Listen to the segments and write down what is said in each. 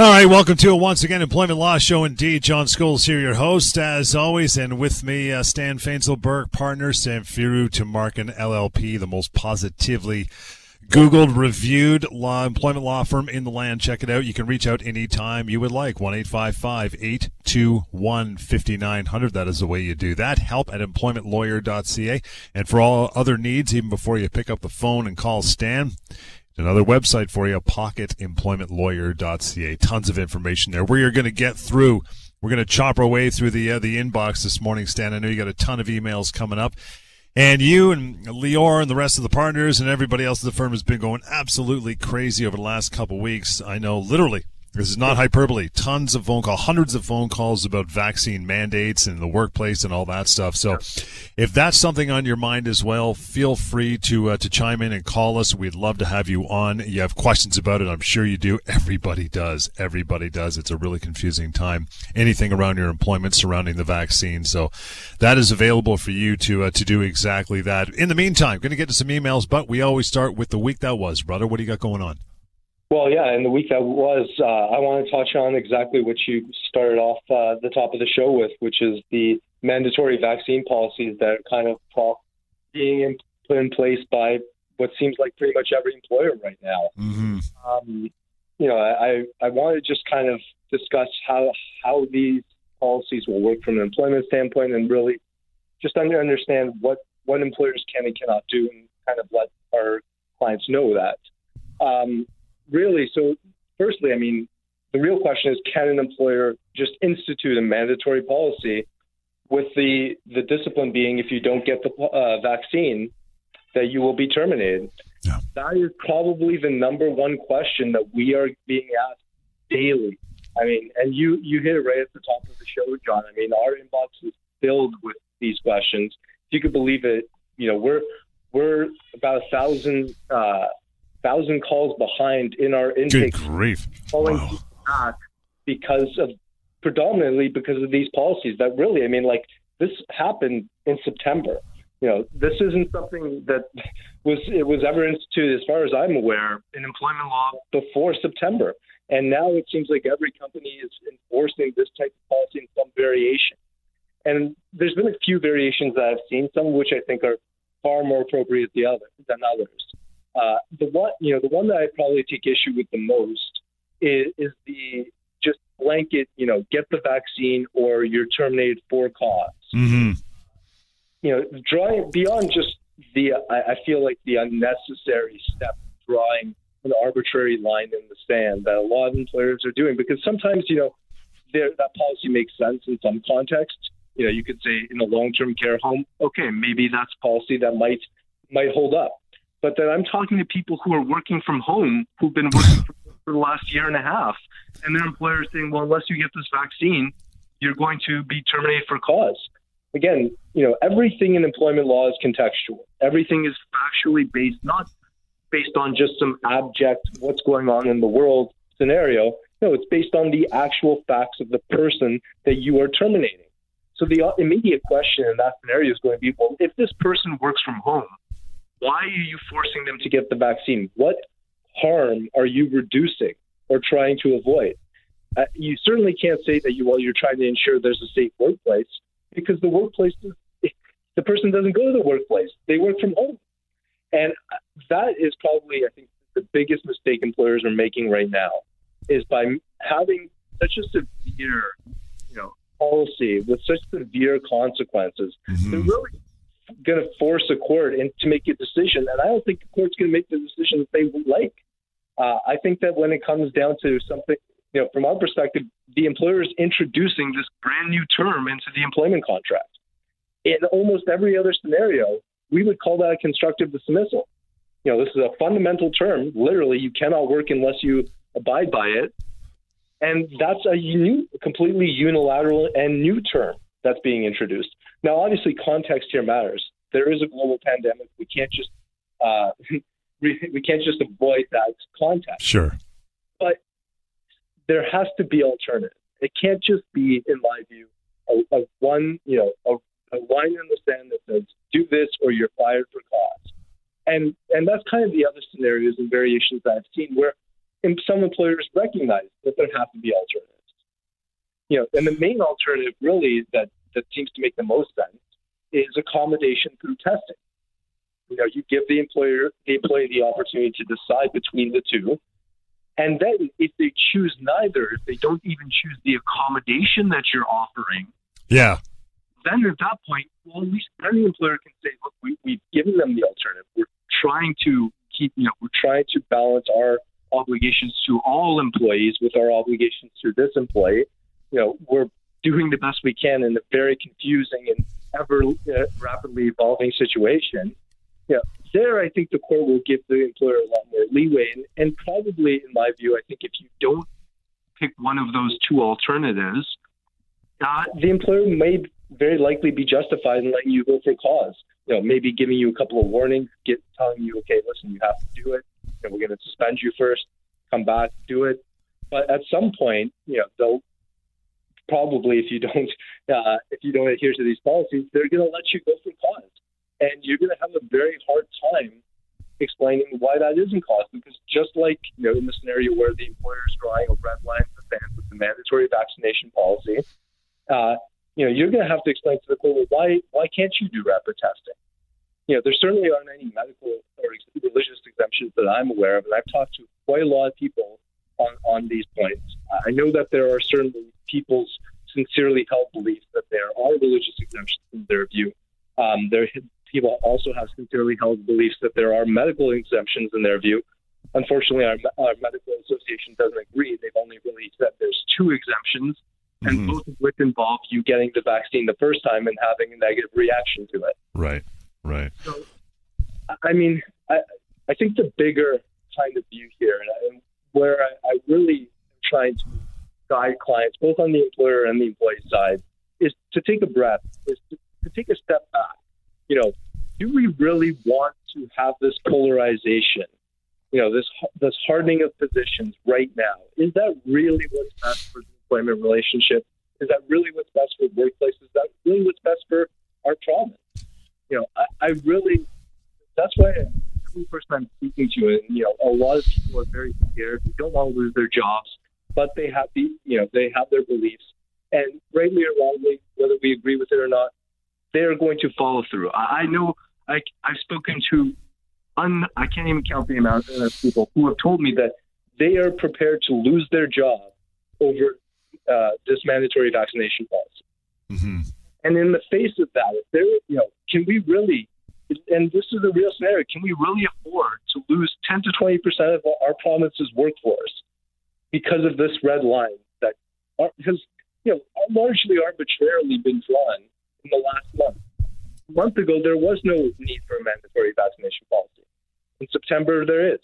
All right, welcome to a once again employment law show. Indeed, John Scholes here, your host, as always, and with me, uh, Stan Fainzilberg, partner, Samfiru Tumarkin LLP, the most positively Googled, reviewed law employment law firm in the land. Check it out. You can reach out anytime you would like. One eight five five eight two one fifty nine hundred. That is the way you do that. Help at employmentlawyer.ca. And for all other needs, even before you pick up the phone and call Stan, Another website for you, pocketemploymentlawyer.ca. Tons of information there. We are going to get through. We're going to chop our way through the uh, the inbox this morning, Stan. I know you got a ton of emails coming up. And you and Lior and the rest of the partners and everybody else in the firm has been going absolutely crazy over the last couple weeks. I know literally this is not hyperbole. Tons of phone calls, hundreds of phone calls about vaccine mandates and the workplace and all that stuff. So, if that's something on your mind as well, feel free to uh, to chime in and call us. We'd love to have you on. You have questions about it, I'm sure you do. Everybody does. Everybody does. It's a really confusing time. Anything around your employment surrounding the vaccine. So, that is available for you to uh, to do exactly that. In the meantime, going to get to some emails, but we always start with the week that was, brother. What do you got going on? Well, yeah, in the week that was, uh, I want to touch on exactly what you started off uh, the top of the show with, which is the mandatory vaccine policies that are kind of being in, put in place by what seems like pretty much every employer right now. Mm-hmm. Um, you know, I, I want to just kind of discuss how how these policies will work from an employment standpoint, and really just understand what what employers can and cannot do, and kind of let our clients know that. Um, really, so firstly, I mean, the real question is can an employer just institute a mandatory policy with the, the discipline being if you don't get the uh, vaccine, that you will be terminated? Yeah. That is probably the number one question that we are being asked daily. I mean, and you, you hit it right at the top of the show, John. I mean, our inbox is filled with these questions. If you could believe it, you know, we're we're about a thousand uh, thousand calls behind in our intake. Good grief! Calling Wow. back because of predominantly because of these policies. That really, I mean, like this happened in September. You know, this isn't something that was it was ever instituted, as far as I'm aware, in employment law before September. And now it seems like every company is enforcing this type of policy in some variation. And there's been a few variations that I've seen, some of which I think are far more appropriate the other, than others. Uh, the one, you know, the one that I probably take issue with the most is, is the just blanket, you know, get the vaccine or you're terminated for cause. Mm-hmm. You know, drawing beyond just the, I, I feel like the unnecessary step drawing an arbitrary line in the sand that a lot of employers are doing because sometimes, you know, that policy makes sense in some contexts. You know, you could say in a long-term care home, okay, maybe that's policy that might might hold up. But then I'm talking to people who are working from home who've been working for, for the last year and a half, and their employer is saying, well, unless you get this vaccine, you're going to be terminated for cause. Again, you know, everything in employment law is contextual. Everything is factually based, not based on just some abject what's going on in the world scenario. No, it's based on the actual facts of the person that you are terminating. So the immediate question in that scenario is going to be, well, if this person works from home, why are you forcing them to get the vaccine? What harm are you reducing or trying to avoid? Uh, you certainly can't say that you well you're trying to ensure there's a safe workplace because the workplace is, the person doesn't go to the workplace they work from home and that is probably i think the biggest mistake employers are making right now is by having such a severe you know policy with such severe consequences Mhm. they're really going to force a court in, to make a decision and i don't think the court's going to make the decision that they would like uh, I think that when it comes down to something, you know, from our perspective, the employer is introducing this brand new term into the employment contract. In almost every other scenario, we would call that a constructive dismissal. You know, this is a fundamental term. Literally, you cannot work unless you abide by it. And that's a new, completely unilateral and new term that's being introduced. Now, obviously, context here matters. There is a global pandemic. We can't just uh, we, can't just avoid that context Sure. but there has to be alternative. It can't just be, in my view, a, a one, you know, a, a line in the sand that says do this or you're fired for cause. And and that's kind of the other scenarios and variations that I've seen where some employers recognize that there have to be alternatives. You know, and the main alternative really is that, that seems to make the most sense is accommodation through testing. You know, you give the employer the employee the opportunity to decide between the two. And then if they choose neither, if they don't even choose the accommodation that you're offering, yeah. Then at that point, well, at least then the employer can say, look, we, we've given them the alternative. We're trying to keep, you know, we're trying to balance our obligations to all employees with our obligations to this employee. You know, we're doing the best we can in a very confusing and ever uh, rapidly evolving situation. Yeah, there I think the court will give the employer a lot more leeway, and, and probably, in my view, I think if you don't pick one of those two alternatives, uh, the employer may very likely be justified in letting you go for cause. You know, maybe giving you a couple of warnings, get telling you, okay, listen, you have to do it and we're going to suspend you first, come back, do it. But at some point, you know, they'll probably if you don't uh, if you don't adhere to these policies, they're going to let you go for cause, and you're going to have a very hard time explaining why that isn't cause. Because just like you know, in the scenario where the employer is drawing a red line in the sand with the mandatory vaccination policy, uh, you know, you're going to have to explain to the court, why why can't you do rapid testing? you know, there certainly aren't any medical or religious exemptions that I'm aware of, and I've talked to quite a lot of people on, on these points. I know that there are certainly people's sincerely held beliefs that there are religious exemptions in their view. Um, there people also have sincerely held beliefs that there are medical exemptions in their view. Unfortunately, our, our medical association doesn't agree. They've only really said there's two exemptions, and mm-hmm. both of which involve you getting the vaccine the first time and having a negative reaction to it. Right. Right. So, I mean, I, I think the bigger kind of view here, and where I, I really am trying to guide clients, both on the employer and the employee side, is to take a breath, is to, to take a step back. You know, do we really want to have this polarization? You know, this this hardening of positions right now. Is that really what's best for the employment relationship? Is that really what's best for workplaces? Is that really what's best for our province? you know, I, I really, that's why every person I'm speaking to, and you know, a lot of people are very scared. They don't want to lose their jobs, but they have the, you know, they have their beliefs, and rightly or wrongly, whether we agree with it or not, they are going to follow through. I, I know, I, I've spoken to, un, I can't even count the amount of people who have told me that they are prepared to lose their job over uh, this mandatory vaccination policy. Mm-hmm. And in the face of that, if there, you know, can we really, and this is a real scenario, can we really afford to lose 10 to 20 percent of our province's workforce because of this red line that uh, has, you know, largely arbitrarily been drawn in the last month. A month ago, there was no need for a mandatory vaccination policy. In September, there is.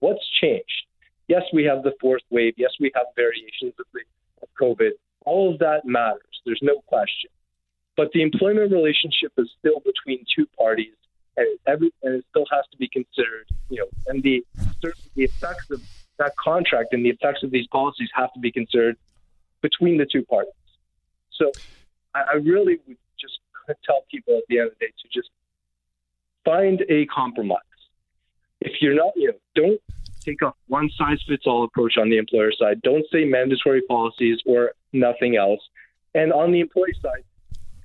What's changed? Yes, we have the fourth wave. Yes, we have variations of, the, of COVID. All of that matters. There's no question. But the employment relationship is still between two parties, and every and it still has to be considered. You know, and the the effects of that contract and the effects of these policies have to be considered between the two parties. So, I, I really would just tell people at the end of the day to just find a compromise. If you're not, you know, don't take a one size fits all approach on the employer side. Don't say mandatory policies or nothing else. And on the employee side,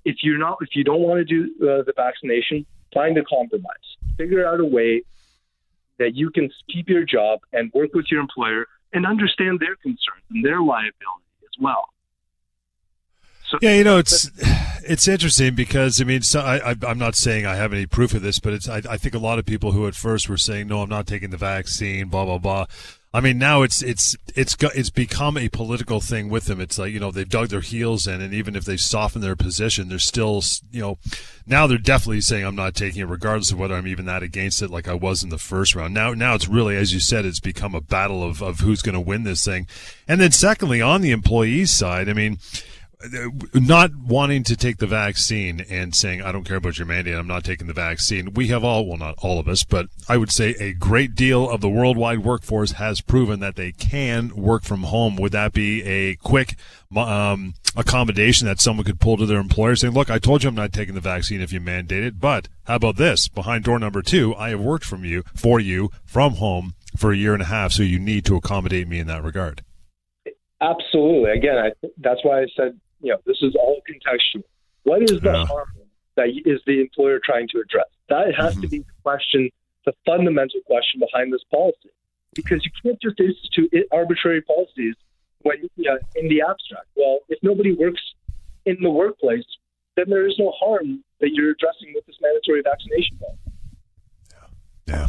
if you're not, if you don't want to do uh, the vaccination, find a compromise. Figure out a way that you can keep your job and work with your employer and understand their concerns and their liability as well. So, yeah, you know, it's it's interesting because I mean, so I, am not saying I have any proof of this, but it's I, I think a lot of people who at first were saying, "No, I'm not taking the vaccine," blah blah blah. I mean, now it's it's it's it's become a political thing with them. It's like you know they've dug their heels in, and even if they soften their position, they're still you know now they're definitely saying I'm not taking it, regardless of whether I'm even that against it, like I was in the first round. Now now it's really, as you said, it's become a battle of of who's going to win this thing. And then secondly, on the employees side, I mean not wanting to take the vaccine and saying, I don't care about your mandate, I'm not taking the vaccine. We have all, well, not all of us, but I would say a great deal of the worldwide workforce has proven that they can work from home. Would that be a quick um, accommodation that someone could pull to their employer saying, look, I told you I'm not taking the vaccine if you mandate it, but how about this? Behind door number two, I have worked from you, for you, from home for a year and a half, so you need to accommodate me in that regard. Absolutely. Again, I, that's why I said, you know, this is all contextual. What is the Yeah. harm that is the employer trying to address? That has to mm-hmm. be the question, the fundamental question behind this policy, because you can't just institute arbitrary policies when you know, in the abstract. Well, if nobody works in the workplace, then there is no harm that you're addressing with this mandatory vaccination policy. Yeah,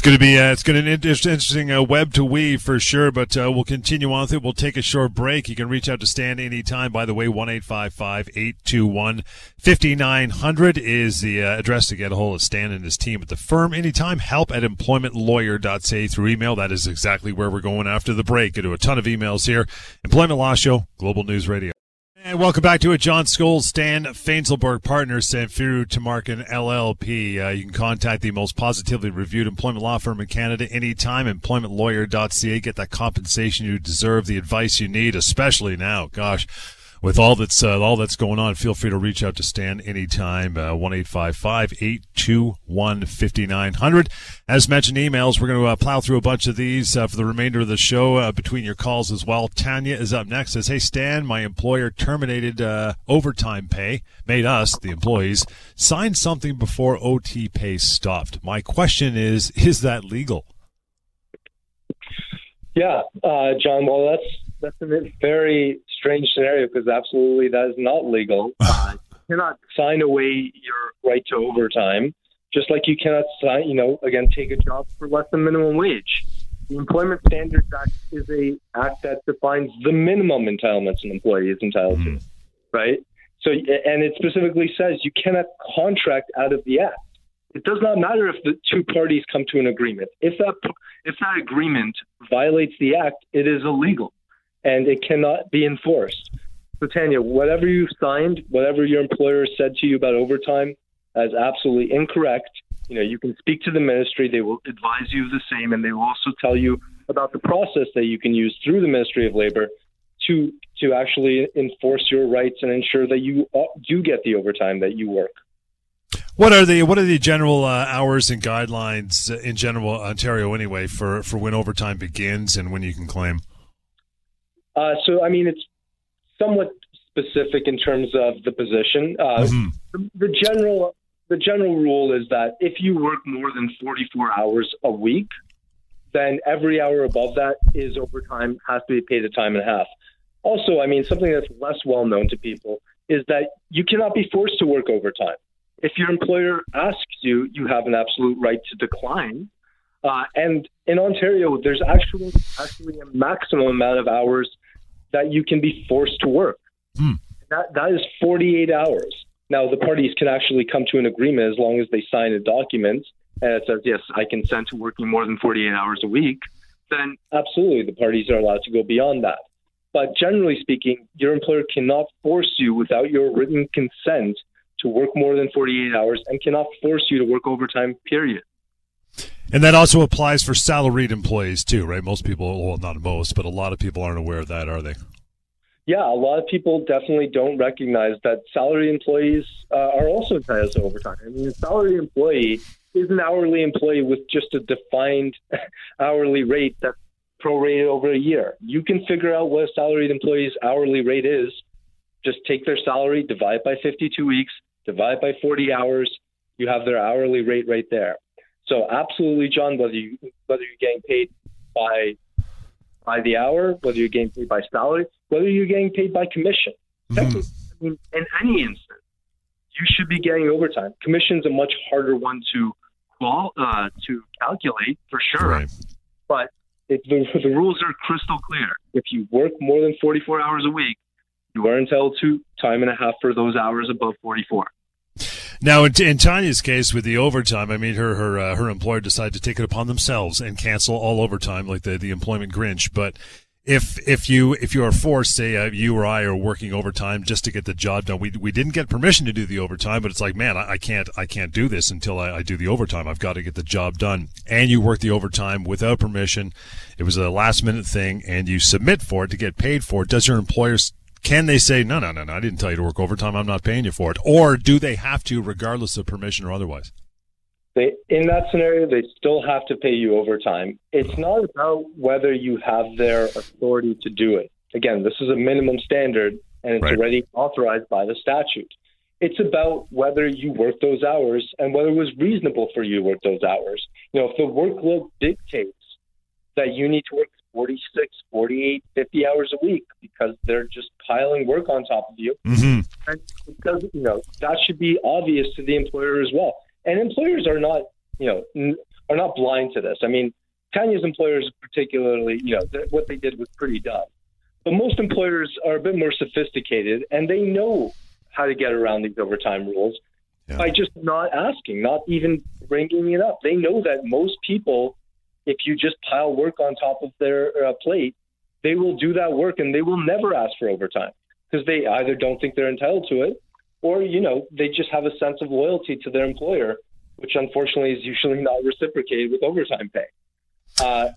it's going to be uh, it's going to be an inter- interesting uh, web to weave for sure. But uh, we'll continue on through. We'll take a short break. You can reach out to Stan anytime. By the way, one eight five five eight two one fifty nine hundred is the uh, address to get a hold of Stan and his team at the firm. Anytime, help at employmentlawyer.ca through email. That is exactly where we're going after the break. Get to a ton of emails here. Employment Law Show, Global News Radio. And welcome back to it. John Scholes, Stan Fainzilberg Partners, Samfiru Tumarkin LLP. Uh, you can contact the most positively reviewed employment law firm in Canada anytime, employmentlawyer.ca. Get that compensation you deserve, the advice you need, especially now. Gosh, with all that's uh, all that's going on, feel free to reach out to Stan anytime. Uh, One eight five five eight two one fifty nine hundred. As mentioned, emails. We're going to uh, plow through a bunch of these uh, for the remainder of the show uh, between your calls as well. Tanya is up next. Says, "Hey Stan, my employer terminated uh, overtime pay. Made us, the employees, sign something before OT pay stopped. My question is, is that legal?" Yeah, John. Well, that's that's a very strange scenario because absolutely that is not legal. Uh, you cannot sign away your right to overtime, just like you cannot sign, you know, again, take a job for less than minimum wage. The Employment Standards Act is a act that defines the minimum entitlements an employee is entitled to, right? So, and it specifically says you cannot contract out of the act. It does not matter if the two parties come to an agreement. If that if that agreement violates the act, it is illegal, and it cannot be enforced. So, Tanya, whatever you signed, whatever your employer said to you about overtime, is absolutely incorrect. You know, you can speak to the ministry; they will advise you the same, and they will also tell you about the process that you can use through the Ministry of Labor to to actually enforce your rights and ensure that you do get the overtime that you work. What are the what are the general uh, hours and guidelines in general Ontario anyway for for when overtime begins and when you can claim? Uh, so, I mean, it's somewhat specific in terms of the position. Uh, Mhm. the, the general the general rule is that if you work more than 44 hours a week, then every hour above that is overtime, has to be paid a time and a half. Also, I mean, something that's less well known to people is that you cannot be forced to work overtime. If your employer asks you, you have an absolute right to decline. Uh, and in Ontario, there's actually actually a maximum amount of hours that you can be forced to work. Hmm. That that is 48 hours. Now the parties can actually come to an agreement as long as they sign a document and it says yes, I consent to working more than 48 hours a week. Then absolutely, the parties are allowed to go beyond that. But generally speaking, your employer cannot force you without your written consent to work more than 48 hours and cannot force you to work overtime. Period. And that also applies for salaried employees too, right? Most people, well, not most, but a lot of people aren't aware of that, are they? Yeah, a lot of people definitely don't recognize that salary employees uh, are also entitled to overtime. I mean, a salary employee is an hourly employee with just a defined hourly rate that's prorated over a year. You can figure out what a salaried employee's hourly rate is. Just take their salary, divide by 52 weeks, divide by 40 hours. You have their hourly rate right there. So, absolutely, John, whether you whether you're getting paid by by the hour, whether you're getting paid by salary, whether you're getting paid by commission. Technically, I mean, in any instance, you should be getting overtime. Commission's a much harder one to qual uh, to calculate for sure, Right. but it, the, the rules are crystal clear. If you work more than 44 hours a week, you are entitled to time and a half for those hours above 44. Now, in, in Tanya's case with the overtime, I mean, her her uh, her employer decided to take it upon themselves and cancel all overtime, like the the employment Grinch. But if if you if you are forced, say uh, you or I are working overtime just to get the job done, we we didn't get permission to do the overtime, but it's like, man, I, I can't I can't do this until I, I do the overtime. I've got to get the job done. And you work the overtime without permission. It was a last minute thing, and you submit for it to get paid for it. Does your employer can they say no no no no i didn't tell you to work overtime i'm not paying you for it or do they have to regardless of permission or otherwise They, in that scenario, they still have to pay you overtime. It's not about whether you have their authority to do it. Again, this is a minimum standard and it's Right. already authorized by the statute. It's about whether you work those hours and whether it was reasonable for you to work those hours. You know, if the workload dictates that you need to work 46, 48, 50 hours a week because they're just piling work on top of you, hmm and doesn't, you know, that should be obvious to the employer as well. And employers are not, you know, n- are not blind to this. I mean, Tanya's employers, particularly, you know, th- what they did was pretty dumb. But most employers are a bit more sophisticated, and they know how to get around these overtime rules Yeah. by just not asking, not even bringing it up. They know that most people, if you just pile work on top of their uh, plate, they will do that work and they will never ask for overtime because they either don't think they're entitled to it or, you know, they just have a sense of loyalty to their employer, which unfortunately is usually not reciprocated with overtime pay. Uh,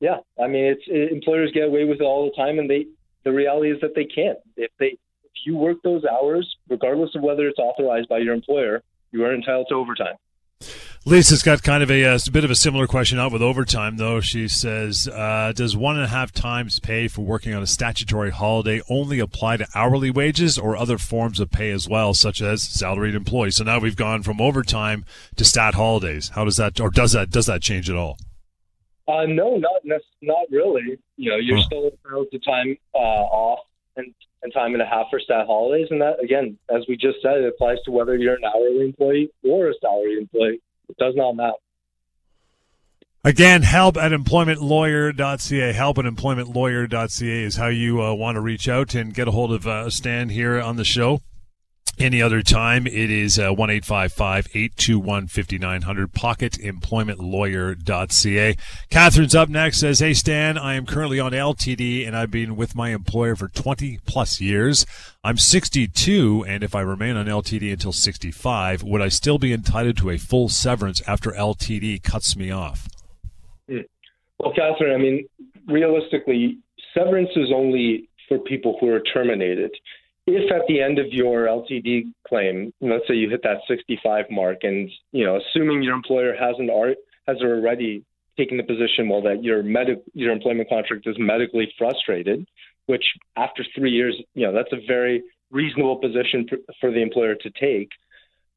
yeah, I mean, it's it, employers get away with it all the time, and they the reality is that they can't. If they if you work those hours, regardless of whether it's authorized by your employer, you are entitled to overtime. Lisa's got kind of a, uh, a bit of a similar question out with overtime, though. She says, uh, "Does one and a half times pay for working on a statutory holiday only apply to hourly wages, or other forms of pay as well, such as salaried employees?" So now we've gone from overtime to stat holidays. How does that, or does that, does that change at all? Uh, no, not not really. You know, you're Huh. still entitled to time uh, off and, and time and a half for stat holidays, and that again, as we just said, it applies to whether you're an hourly employee or a salaried employee. It does not matter. Again, help at employmentlawyer.ca. Help at employmentlawyer.ca is how you uh, want to reach out and get a hold of uh, Stan here on the show. Any other time, it is uh, 1 821 5900, pocketemploymentlawyer.ca. Catherine's up next, says, Hey, Stan, I am currently on LTD and I've been with my employer for 20 plus years. I'm 62, and if I remain on LTD until 65, would I still be entitled to a full severance after LTD cuts me off? Well, Catherine, I mean, realistically, severance is only for people who are terminated. If at the end of your LTD claim, let's say you hit that 65 mark, and you know, assuming your employer hasn't has already taken the position, well, that your medic your employment contract is medically frustrated, which after three years, you know, that's a very reasonable position for, for the employer to take.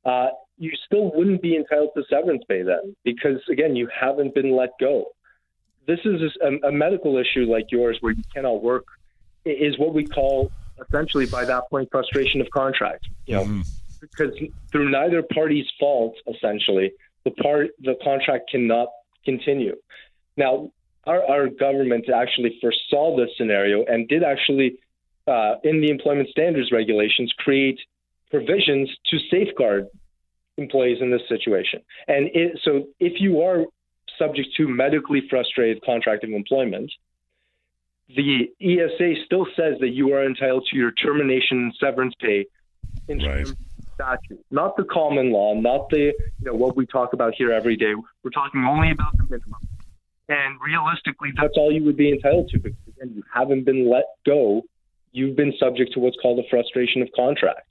Uh, you still wouldn't be entitled to severance pay then, because again, you haven't been let go this is a, a medical issue like yours where you cannot work is what we call essentially by that point frustration of contract. You know Mhm. because through neither party's fault essentially the part the contract cannot continue. Now our, our government actually foresaw this scenario and did actually uh, in the employment standards regulations create provisions to safeguard employees in this situation. And it, so if you are subject to medically frustrated contract of employment, the ESA still says that you are entitled to your termination and severance pay in Right. statute, not the common law, not the you know what we talk about here every day. We're talking only about the minimum. And realistically, that's all you would be entitled to because again, you haven't been let go. You've been subject to what's called a frustration of contract.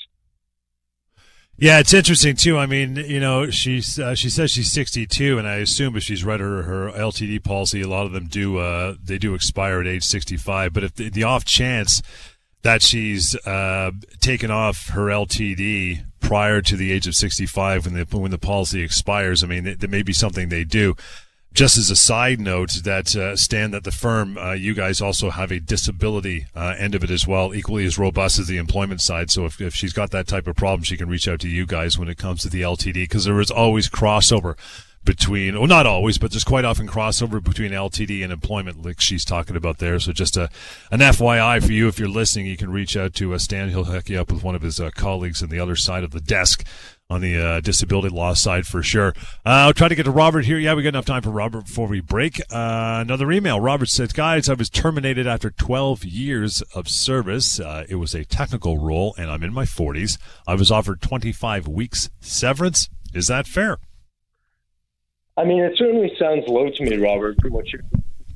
Yeah, it's interesting too. I mean, you know, she's uh, she says she's 62, and I assume if she's read her her LTD policy, a lot of them do uh, they do expire at age 65. But if the, the off chance that she's uh, taken off her LTD prior to the age of 65 when the when the policy expires, I mean, there may be something they do. Just as a side note, that uh, Stan, that the firm, uh, you guys also have a disability uh, end of it as well, equally as robust as the employment side. So if, if she's got that type of problem, she can reach out to you guys when it comes to the LTD because there is always crossover between, well, not always, but there's quite often crossover between LTD and employment, like she's talking about there. So just a, an FYI for you, if you're listening, you can reach out to uh, Stan. He'll hook you up with one of his uh, colleagues on the other side of the desk on the uh, disability law side for sure. Uh, I'll try to get to Robert here. Yeah, we got enough time for Robert before we break. Uh, another email. Robert says, guys, I was terminated after 12 years of service. Uh, it was a technical role, and I'm in my 40s. I was offered 25 weeks severance. Is that fair? I mean, it certainly sounds low to me, Robert, from what you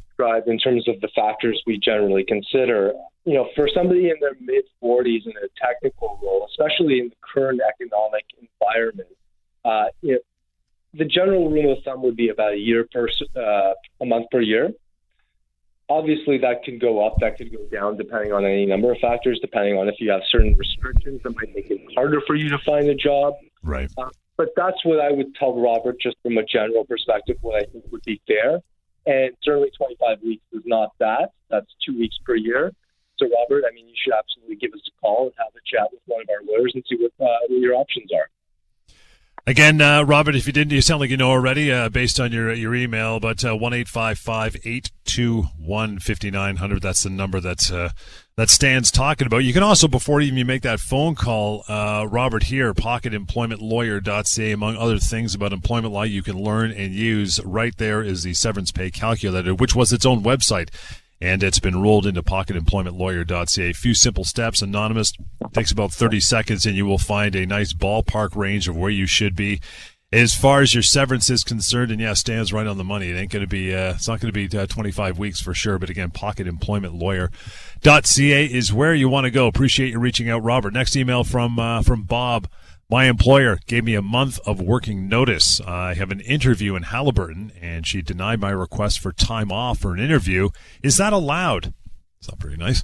described in terms of the factors we generally consider. You know, for somebody in their mid 40s in a technical role, especially in the current economic environment, uh, you know, the general rule of thumb would be about a year per uh, a month per year. Obviously, that could go up, that could go down, depending on any number of factors. Depending on if you have certain restrictions that might make it harder for you to find a job. Right. Uh, but that's what I would tell Robert, just from a general perspective, what I think would be fair. And certainly 25 weeks is not that. That's two weeks per year. So, Robert, I mean, you should absolutely give us a call and have a chat with one of our lawyers and see what, uh, what your options are. Again, uh, Robert, if you didn't, you sound like you know already, uh, based on your your email. But uh, one eight five five eight two one fifty nine hundred. That's the number that's uh, that Stan's talking about. You can also, before even you make that phone call, uh, Robert here, pocketemploymentlawyer.ca, among other things about employment law you can learn and use. Right there is the severance pay calculator, which was its own website and it's been rolled into pocketemploymentlawyer.ca. A few simple steps, anonymous, takes about 30 seconds, and you will find a nice ballpark range of where you should be. As far as your severance is concerned, and yeah, Stan's right on the money. It ain't going to be, uh, it's not going to be uh, 25 weeks for sure. But again, pocketemploymentlawyer.ca is where you want to go. Appreciate you reaching out, Robert. Next email from uh, from Bob. My employer gave me a month of working notice. I have an interview in Haliburton, and she denied my request for time off for an interview. Is that allowed? Is not pretty nice?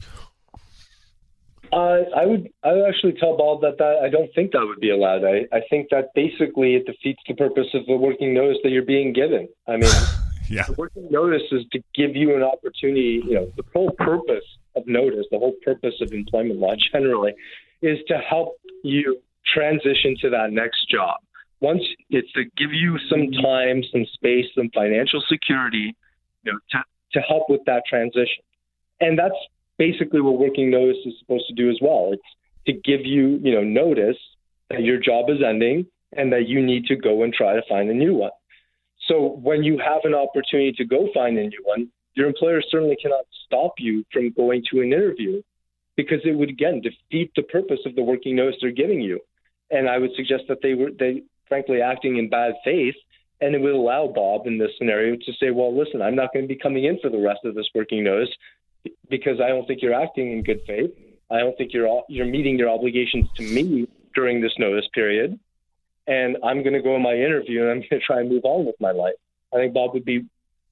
Uh, I would I would actually tell Bob that, that I don't think that would be allowed. I, I think that basically it defeats the purpose of the working notice that you're being given. I mean, yeah. the working notice is to give you an opportunity. You know, the whole purpose of notice, the whole purpose of employment law generally, is to help you transition to that next job. Once it's to give you some time, some space, some financial security, you know, to, to help with that transition. And that's basically what working notice is supposed to do as well. It's to give you, you know, notice that your job is ending and that you need to go and try to find a new one. So when you have an opportunity to go find a new one, your employer certainly cannot stop you from going to an interview because it would again defeat the purpose of the working notice they're giving you. And I would suggest that they were they frankly acting in bad faith and it would allow Bob in this scenario to say, well, listen, I'm not going to be coming in for the rest of this working notice because I don't think you're acting in good faith. I don't think you're all, you're meeting your obligations to me during this notice period, and I'm going to go in my interview and I'm going to try and move on with my life. I think Bob would be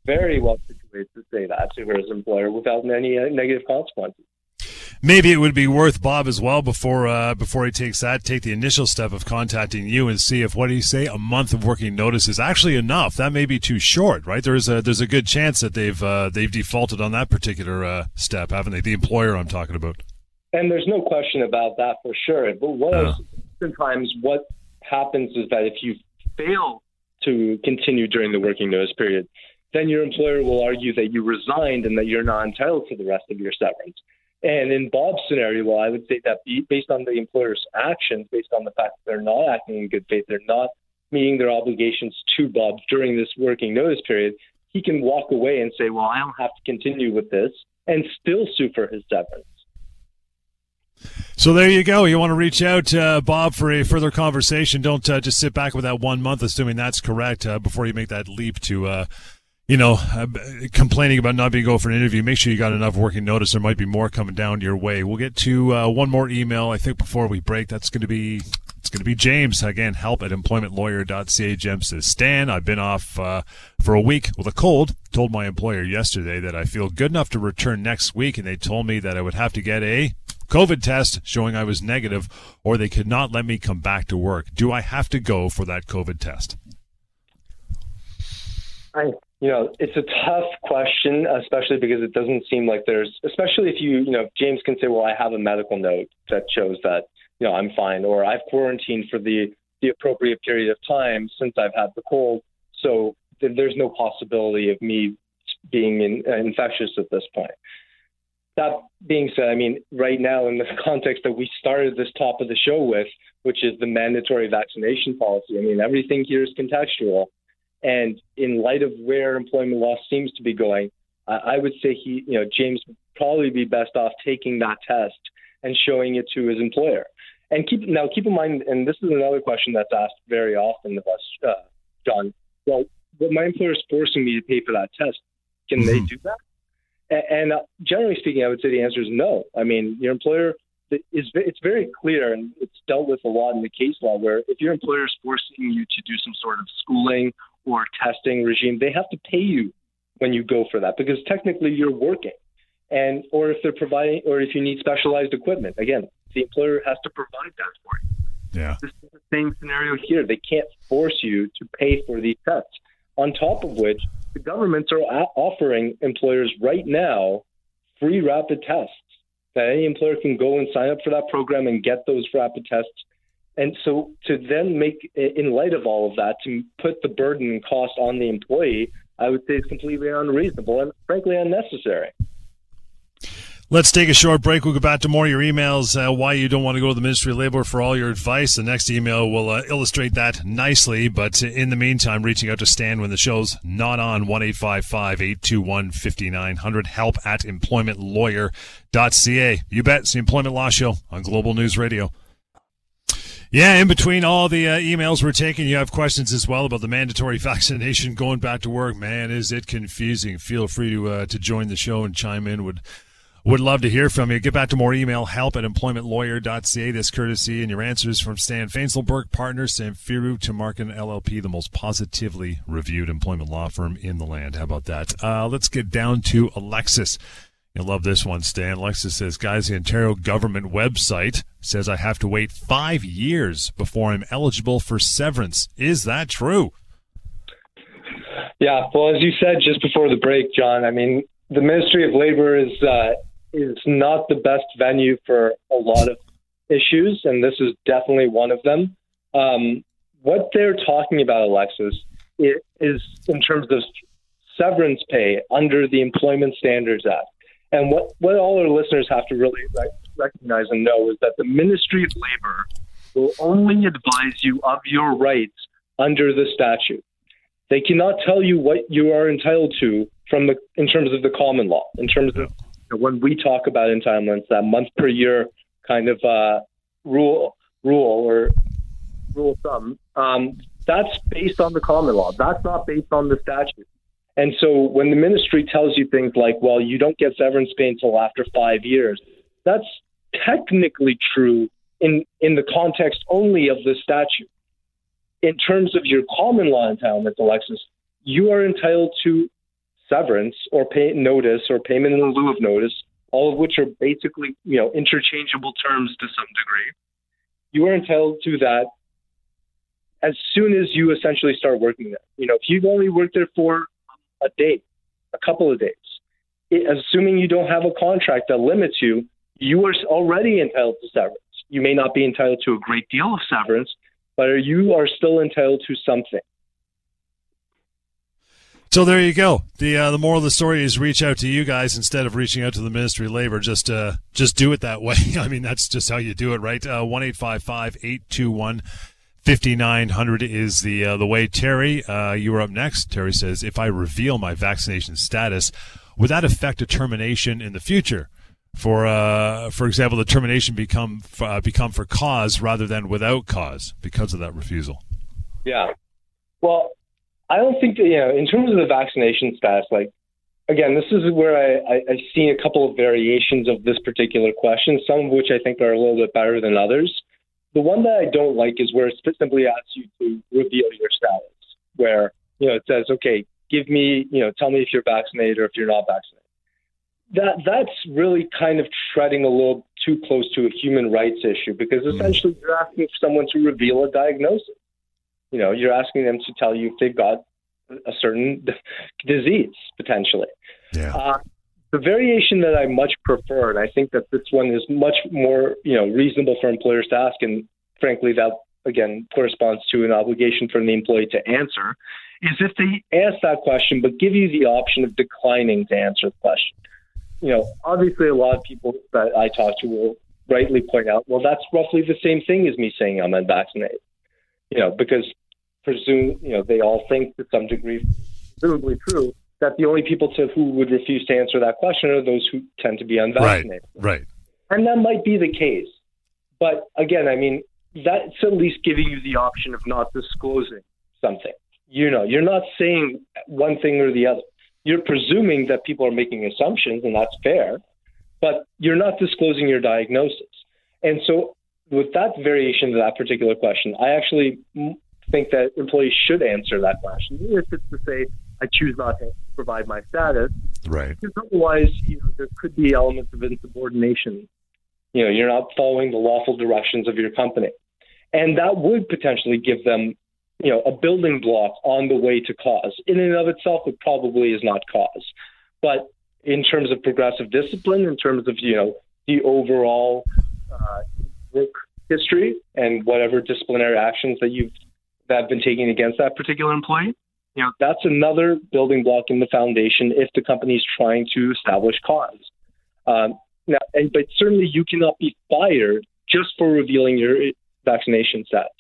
very well situated to say that to his employer without any uh, negative consequences maybe it would be worth Bob as well before uh, before he takes that, take the initial step of contacting you and see if what do you say a month of working notice is actually enough. That may be too short, right? There's a there's a good chance that they've uh, they've defaulted on that particular uh, step, haven't they? The employer I'm talking about. And there's no question about that for sure. But what uh. sometimes what happens is that if you fail to continue during the working notice period, then your employer will argue that you resigned and that you're not entitled to the rest of your severance. And in Bob's scenario, well, I would say that based on the employer's actions, based on the fact that they're not acting in good faith, they're not meeting their obligations to Bob during this working notice period, he can walk away and say, well, I don't have to continue with this and still sue for his severance. So there you go. You want to reach out, uh, Bob, for a further conversation. Don't uh, just sit back with that one month, assuming that's correct, uh, before you make that leap to uh, you know, uh, complaining about not being go for an interview, make sure you got enough working notice. There might be more coming down your way. We'll get to uh, one more email, I think, before we break. That's going to be it's going to be James again. Help at employmentlawyer.ca. James says, Stan, I've been off uh, for a week with a cold. Told my employer yesterday that I feel good enough to return next week, and they told me that I would have to get a COVID test showing I was negative, or they could not let me come back to work. Do I have to go for that COVID test? I you know, it's a tough question, especially because it doesn't seem like there's, especially if you, you know, James can say, well, I have a medical note that shows that, you know, I'm fine, or I've quarantined for the, the appropriate period of time since I've had the cold. So th- there's no possibility of me being in, uh, infectious at this point. That being said, I mean, right now, in the context that we started this top of the show with, which is the mandatory vaccination policy, I mean, everything here is contextual. And in light of where employment law seems to be going, I would say he, you know, James would probably be best off taking that test and showing it to his employer. And keep now keep in mind, and this is another question that's asked very often of us, uh, John. Well, but my employer is forcing me to pay for that test. Can mm-hmm. they do that? And, and uh, generally speaking, I would say the answer is no. I mean, your employer is it's very clear and it's dealt with a lot in the case law where if your employer is forcing you to do some sort of schooling or testing regime, they have to pay you when you go for that because technically you're working. And or if they're providing or if you need specialized equipment, again, the employer has to provide that for you. Yeah. This is the same scenario here. They can't force you to pay for these tests. On top of which, the governments are offering employers right now free rapid tests that any employer can go and sign up for that program and get those rapid tests. And so to then make, in light of all of that, to put the burden and cost on the employee, I would say is completely unreasonable and frankly unnecessary. Let's take a short break. We'll go back to more of your emails, uh, why you don't want to go to the Ministry of Labor for all your advice. The next email will uh, illustrate that nicely. But in the meantime, reaching out to Stan when the show's not on, 1 821 5900, help at employmentlawyer.ca. You bet. It's the Employment Law Show on Global News Radio. Yeah, in between all the uh, emails we're taking, you have questions as well about the mandatory vaccination going back to work. Man, is it confusing? Feel free to uh, to join the show and chime in. Would would love to hear from you. Get back to more email, help at employmentlawyer.ca. This courtesy and your answers from Stan Fainzilberg, partner, Samfiru Tumarkin LLP, the most positively reviewed employment law firm in the land. How about that? Uh, let's get down to Alexis. You'll love this one, Stan. Alexis says, guys, the Ontario government website says I have to wait five years before I'm eligible for severance. Is that true? Yeah, well, as you said just before the break, John, I mean, the Ministry of Labor is uh, is not the best venue for a lot of issues, and this is definitely one of them. Um, what they're talking about, Alexis, is in terms of severance pay under the Employment Standards Act. And what, what all our listeners have to really recognize and know is that the Ministry of Labor will only advise you of your rights under the statute. They cannot tell you what you are entitled to from the in terms of the common law, in terms of when we talk about entitlements, that month per year kind of uh, rule rule or rule of thumb, um, that's based on the common law. That's not based on the statute. And so when the ministry tells you things like, well, you don't get severance pay until after five years, that's technically true in, in the context only of the statute. In terms of your common law entitlement, Alexis, you are entitled to severance or pay notice or payment in lieu of notice, all of which are basically, you know, interchangeable terms to some degree. You are entitled to that as soon as you essentially start working there. You know, if you've only worked there for a day, a couple of days, it, assuming you don't have a contract that limits you, you are already entitled to severance. You may not be entitled to a great deal of severance, but you are still entitled to something. So there you go. The uh, the moral of the story is reach out to you guys instead of reaching out to the Ministry of Labor. Just uh, just do it that way. I mean, that's just how you do it, right? Uh, one eight five five eight two one. 5900 is the uh, the way. Terry, uh, you are up next. Terry says, if I reveal my vaccination status, would that affect a termination in the future? For uh, for example, the termination become uh, become for cause rather than without cause because of that refusal. Yeah. Well, I don't think that, you know, in terms of the vaccination status, like, again, this is where I, I, I see a couple of variations of this particular question, some of which I think are a little bit better than others. The one that I don't like is where it simply asks you to reveal your status, where, you know, it says, okay, give me, you know, tell me if you're vaccinated or if you're not vaccinated. That that's really kind of treading a little too close to a human rights issue because mm. essentially you're asking someone to reveal a diagnosis. You know, you're asking them to tell you if they've got a certain disease potentially. Yeah. Uh, the variation that I much prefer, and I think that this one is much more, you know, reasonable for employers to ask, and frankly, that again corresponds to an obligation for the employee to answer, is if they ask that question but give you the option of declining to answer the question. You know, obviously, a lot of people that I talk to will rightly point out, well, that's roughly the same thing as me saying I'm unvaccinated. You know, because presume, you know, they all think to some degree, presumably true, that the only people to who would refuse to answer that question are those who tend to be unvaccinated. Right. Right. And that might be the case. But again, I mean, that's at least giving you the option of not disclosing something. You know, you're not saying one thing or the other. You're presuming that people are making assumptions, and that's fair, but you're not disclosing your diagnosis. And so, with that variation to that particular question, I actually think that employees should answer that question, if it's to say, I choose not to provide my status. Right. Because otherwise, you know, there could be elements of insubordination. You know, you're not following the lawful directions of your company. And that would potentially give them, you know, a building block on the way to cause. In and of itself, it probably is not cause. But in terms of progressive discipline, in terms of, you know, the overall uh, work history and whatever disciplinary actions that you've that have been taken against that particular employee, you know, that's another building block in the foundation if the company is trying to establish cause. Um, now, and, but certainly you cannot be fired just for revealing your vaccination status.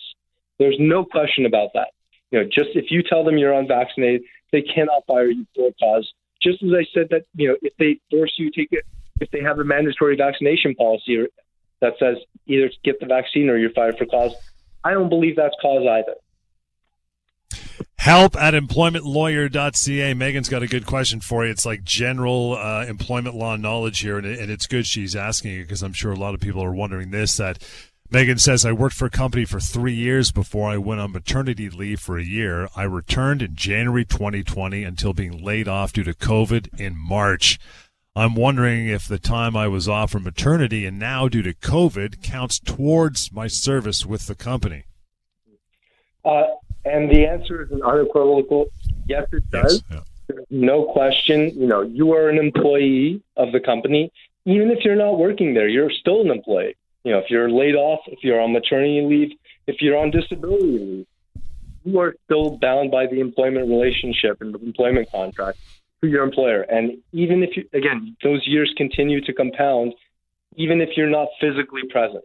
There's no question about that. You know, just if you tell them you're unvaccinated, they cannot fire you for cause. Just as I said that, you know, if they force you to take it, if they have a mandatory vaccination policy that says either get the vaccine or you're fired for cause, I don't believe that's cause either. Help at employmentlawyer.ca. Megan's got a good question for you. It's like general uh, employment law knowledge here, and, and it's good she's asking it because I'm sure a lot of people are wondering this. That Megan says, I worked for a company for three years before I went on maternity leave for a year. I returned in January 2020 until being laid off due to COVID in March. I'm wondering if the time I was off for maternity and now due to COVID counts towards my service with the company. Uh, and the answer is an unequivocal yes, it does. Yes, yeah. No question. You know, you are an employee of the company. Even if you're not working there, you're still an employee. You know, if you're laid off, if you're on maternity leave, if you're on disability leave, you are still bound by the employment relationship and the employment contract to your employer. And even if you, again, those years continue to compound, even if you're not physically present.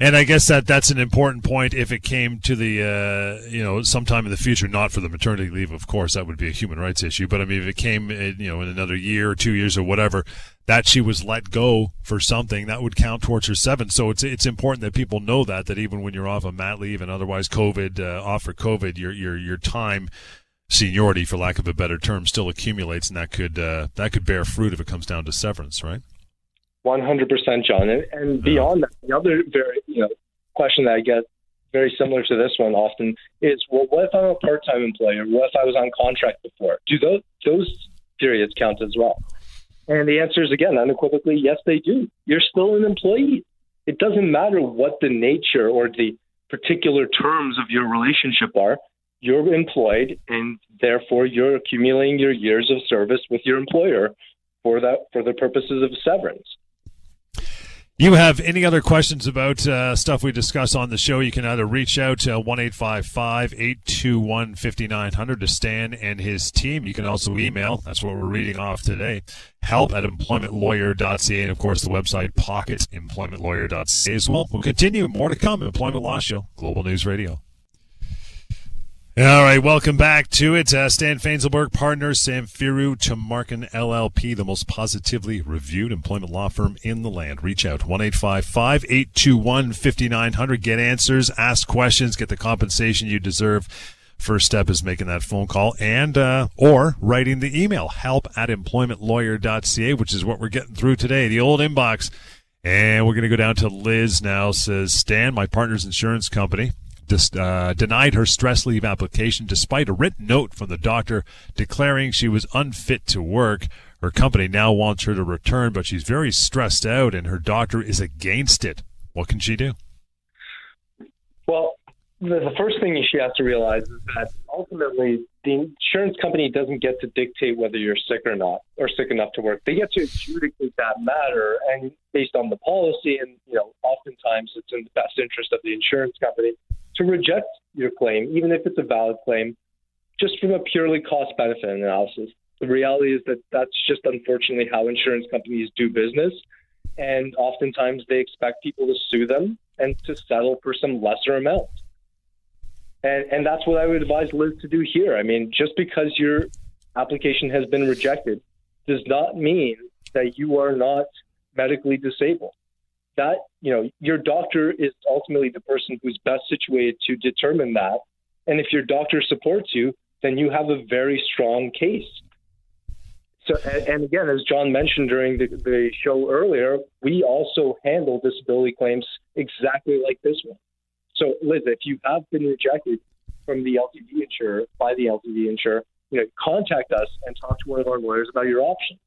And I guess that that's an important point. If it came to the, uh, you know, sometime in the future, not for the maternity leave, of course, that would be a human rights issue. But I mean, if it came, in, you know, in another year or two years or whatever, that she was let go for something, that would count towards her seven. So it's it's important that people know that that even when you're off of mat leave and otherwise COVID uh, off for COVID, your your your time seniority, for lack of a better term, still accumulates, and that could uh, that could bear fruit if it comes down to severance, right? 100%, John. And, and beyond that, the other very you know question that I get very similar to this one often is, well, what if I'm a part-time employee, or what if I was on contract before? Do those those periods count as well? And the answer is again unequivocally yes, they do. You're still an employee. It doesn't matter what the nature or the particular terms of your relationship are. You're employed, and therefore you're accumulating your years of service with your employer for that for the purposes of severance. You have any other questions about uh, stuff we discuss on the show? You can either reach out to one fifty nine hundred to Stan and his team. You can also email. That's what we're reading off today. Help at employmentlawyer.ca and of course the website pocketemploymentlawyer.ca as well. We'll continue. More to come. Employment Law Show, Global News Radio. All right, welcome back to it. Uh, Stan Fainzilberg, partners, Samfiru Tumarkin LLP, the most positively reviewed employment law firm in the land. Reach out, 1 821 5900. Get answers, ask questions, get the compensation you deserve. First step is making that phone call and uh, or writing the email help at employmentlawyer.ca, which is what we're getting through today. The old inbox. And we're going to go down to Liz now. Says Stan, my partner's insurance company dis, uh, denied her stress leave application despite a written note from the doctor declaring she was unfit to work. Her company now wants her to return, but she's very stressed out and her doctor is against it. What can she do? Well, the first thing she has to realize is that ultimately the insurance company doesn't get to dictate whether you're sick or not or sick enough to work. They get to adjudicate that matter and based on the policy and you know oftentimes it's in the best interest of the insurance company to reject your claim, even if it's a valid claim, just from a purely cost benefit analysis. The reality is that that's just unfortunately how insurance companies do business. And oftentimes they expect people to sue them and to settle for some lesser amount. And, and that's what I would advise Liz to do here. I mean, just because your application has been rejected does not mean that you are not medically disabled that you know your doctor is ultimately the person who's best situated to determine that and if your doctor supports you then you have a very strong case So, and, and again, as John mentioned during the, the show earlier, we also handle disability claims exactly like this one. So, Liz, if you have been rejected from the LTD insurer by the LTD insurer, you know, contact us and talk to one of our lawyers about your options.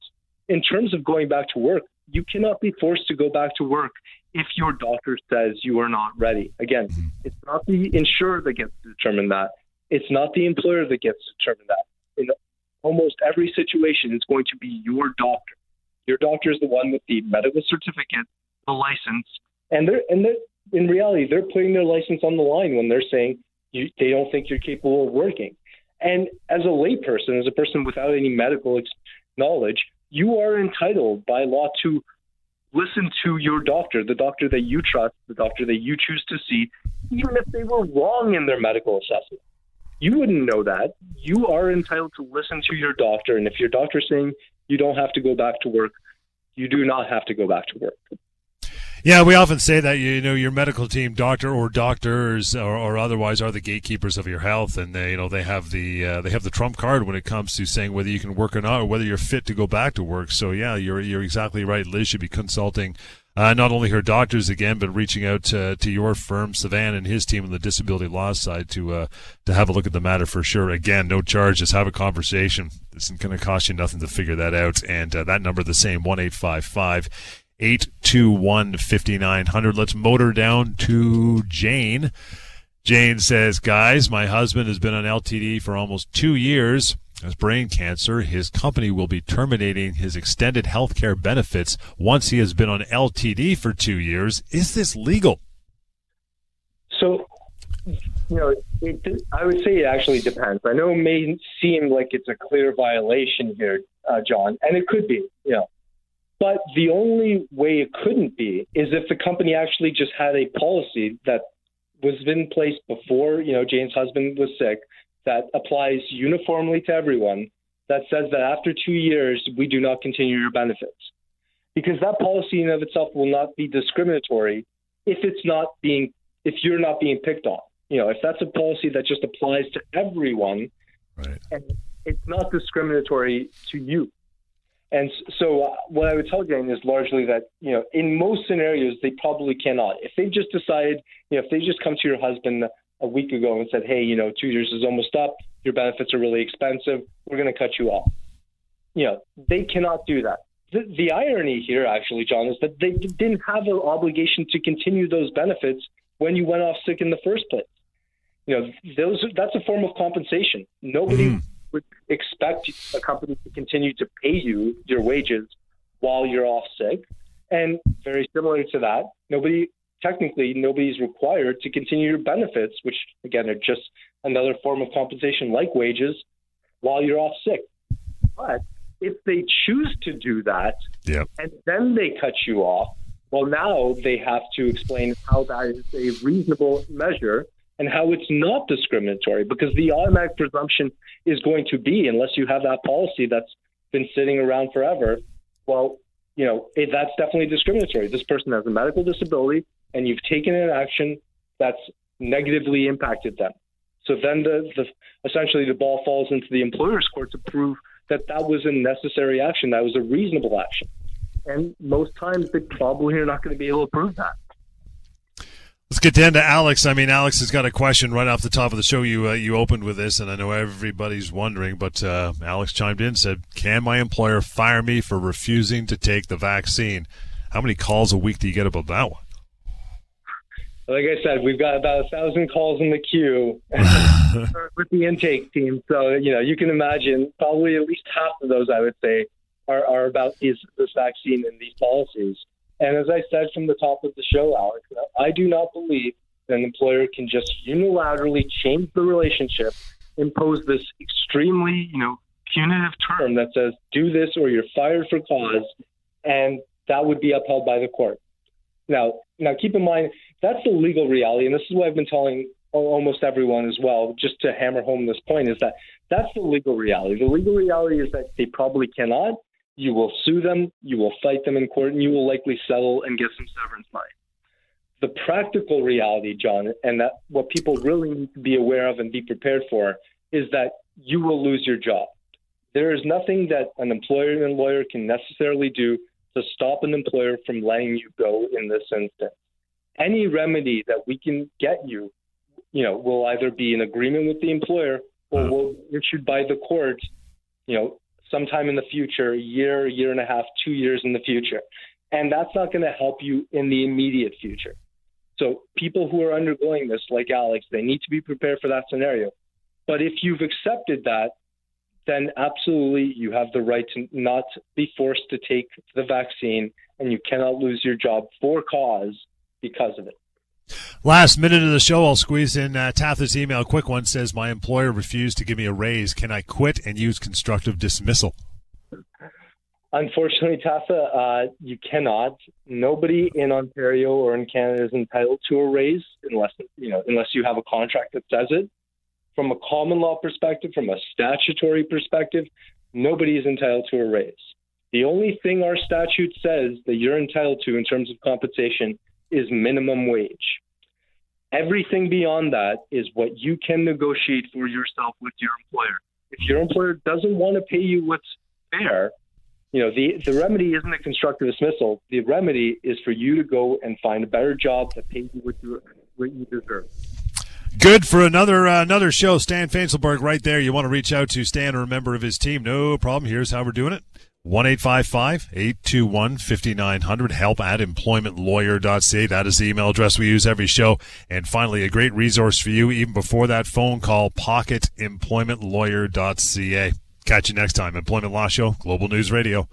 In terms of going back to work, you cannot be forced to go back to work if your doctor says you are not ready. Again, mm-hmm. it's not the insurer that gets to determine that. It's not the employer that gets to determine that. In almost every situation, it's going to be your doctor. Your doctor is the one with the medical certificate, the license, and they're and they're, in reality they're putting their license on the line when they're saying you, they don't think you're capable of working. And as a layperson, as a person without any medical ex- knowledge, you are entitled by law to listen to your doctor, the doctor that you trust, the doctor that you choose to see, even if they were wrong in their medical assessment. You wouldn't know that. You are entitled to listen to your doctor. And if your doctor's saying you don't have to go back to work, you do not have to go back to work. Yeah, we often say that you know your medical team, doctor or doctors or, or otherwise, are the gatekeepers of your health, and they you know they have the uh, they have the trump card when it comes to saying whether you can work or not, or whether you're fit to go back to work. So yeah, you're you're exactly right. Liz should be consulting uh, not only her doctors again, but reaching out to, to your firm, Savan and his team on the disability law side to uh, to have a look at the matter for sure. Again, no charge, just have a conversation. Isn't going to cost you nothing to figure that out. And uh, that number the same one eight five five 821 5900. Let's motor down to Jane. Jane says, Guys, my husband has been on LTD for almost two years. Has brain cancer. His company will be terminating his extended health care benefits once he has been on LTD for two years. Is this legal? So, you know, it, I would say it actually depends. I know it may seem like it's a clear violation here, uh, John, and it could be. You know, but the only way it couldn't be is if the company actually just had a policy that was in place before, you know, Jane's husband was sick that applies uniformly to everyone that says that after two years, we do not continue your benefits. Because that policy in of itself will not be discriminatory if it's not being, if you're not being picked on. You know, if that's a policy that just applies to everyone, right. and it's not discriminatory to you. And so, uh, what I would tell Jane is largely that you know, in most scenarios, they probably cannot. If they just decided, you know, if they just come to your husband a week ago and said, "Hey, you know, two years is almost up. Your benefits are really expensive. We're going to cut you off." You know, they cannot do that. The, the irony here, actually, John, is that they didn't have an obligation to continue those benefits when you went off sick in the first place. You know, those that's a form of compensation. Nobody. Mm would expect a company to continue to pay you your wages while you're off sick. And very similar to that, nobody technically nobody's required to continue your benefits, which again are just another form of compensation like wages while you're off sick. But if they choose to do that yep. and then they cut you off, well, now they have to explain how that is a reasonable measure and how it's not discriminatory because the automatic presumption is going to be, unless you have that policy that's been sitting around forever, well, you know, it, that's definitely discriminatory. This person has a medical disability and you've taken an action that's negatively impacted them. So then the, the essentially the ball falls into the employer's court to prove that that was a necessary action, that was a reasonable action. And most times they probably are not going to be able to prove that. Let's get down to Alex. I mean, Alex has got a question right off the top of the show. You uh, you opened with this, and I know everybody's wondering, but uh, Alex chimed in said, "Can my employer fire me for refusing to take the vaccine?" How many calls a week do you get about that one? Like I said, we've got about a thousand calls in the queue with the intake team. So you know, you can imagine probably at least half of those, I would say, are, are about these, this vaccine and these policies. And as I said from the top of the show, Alex, I do not believe that an employer can just unilaterally change the relationship, impose this extremely, you know, punitive term that says do this or you're fired for cause, and that would be upheld by the court. Now, now keep in mind that's the legal reality, and this is what I've been telling almost everyone as well, just to hammer home this point, is that that's the legal reality. The legal reality is that they probably cannot, you will sue them, you will fight them in court, and you will likely settle and get some severance money. The practical reality, John, and that what people really need to be aware of and be prepared for is that you will lose your job. There is nothing that an employer and lawyer can necessarily do to stop an employer from letting you go in this instance. Any remedy that we can get you, you know, will either be an agreement with the employer or uh-huh. will be issued by the court, you know, sometime in the future, a year, a year and a half, two years in the future. And that's not going to help you in the immediate future. So people who are undergoing this, like Alex, they need to be prepared for that scenario. But if you've accepted that, then absolutely you have the right to not be forced to take the vaccine and you cannot lose your job for cause because of it. Last minute of the show, I'll squeeze in uh, Tatha's email. Quick one says, My employer refused to give me a raise. Can I quit and use constructive dismissal? Unfortunately, Tatha, uh, you cannot. Nobody in Ontario or in Canada is entitled to a raise unless you know unless you have a contract that says it. From a common law perspective, from a statutory perspective, nobody is entitled to a raise. The only thing our statute says that you're entitled to in terms of compensation is minimum wage. Everything beyond that is what you can negotiate for yourself with your employer. If your employer doesn't want to pay you what's fair, you know, the, the remedy isn't a constructive dismissal. The remedy is for you to go and find a better job that pays you what you, what you deserve. Good for another uh, another show. Stan Fainzilberg right there. You want to reach out to Stan or a member of his team. No problem. Here's how we're doing it. 1-855-821-5900. Help at employmentlawyer.ca. That is the email address we use every show. And finally, a great resource for you even before that phone call, pocketemploymentlawyer.ca. Catch you next time. Employment Law Show, Global News Radio.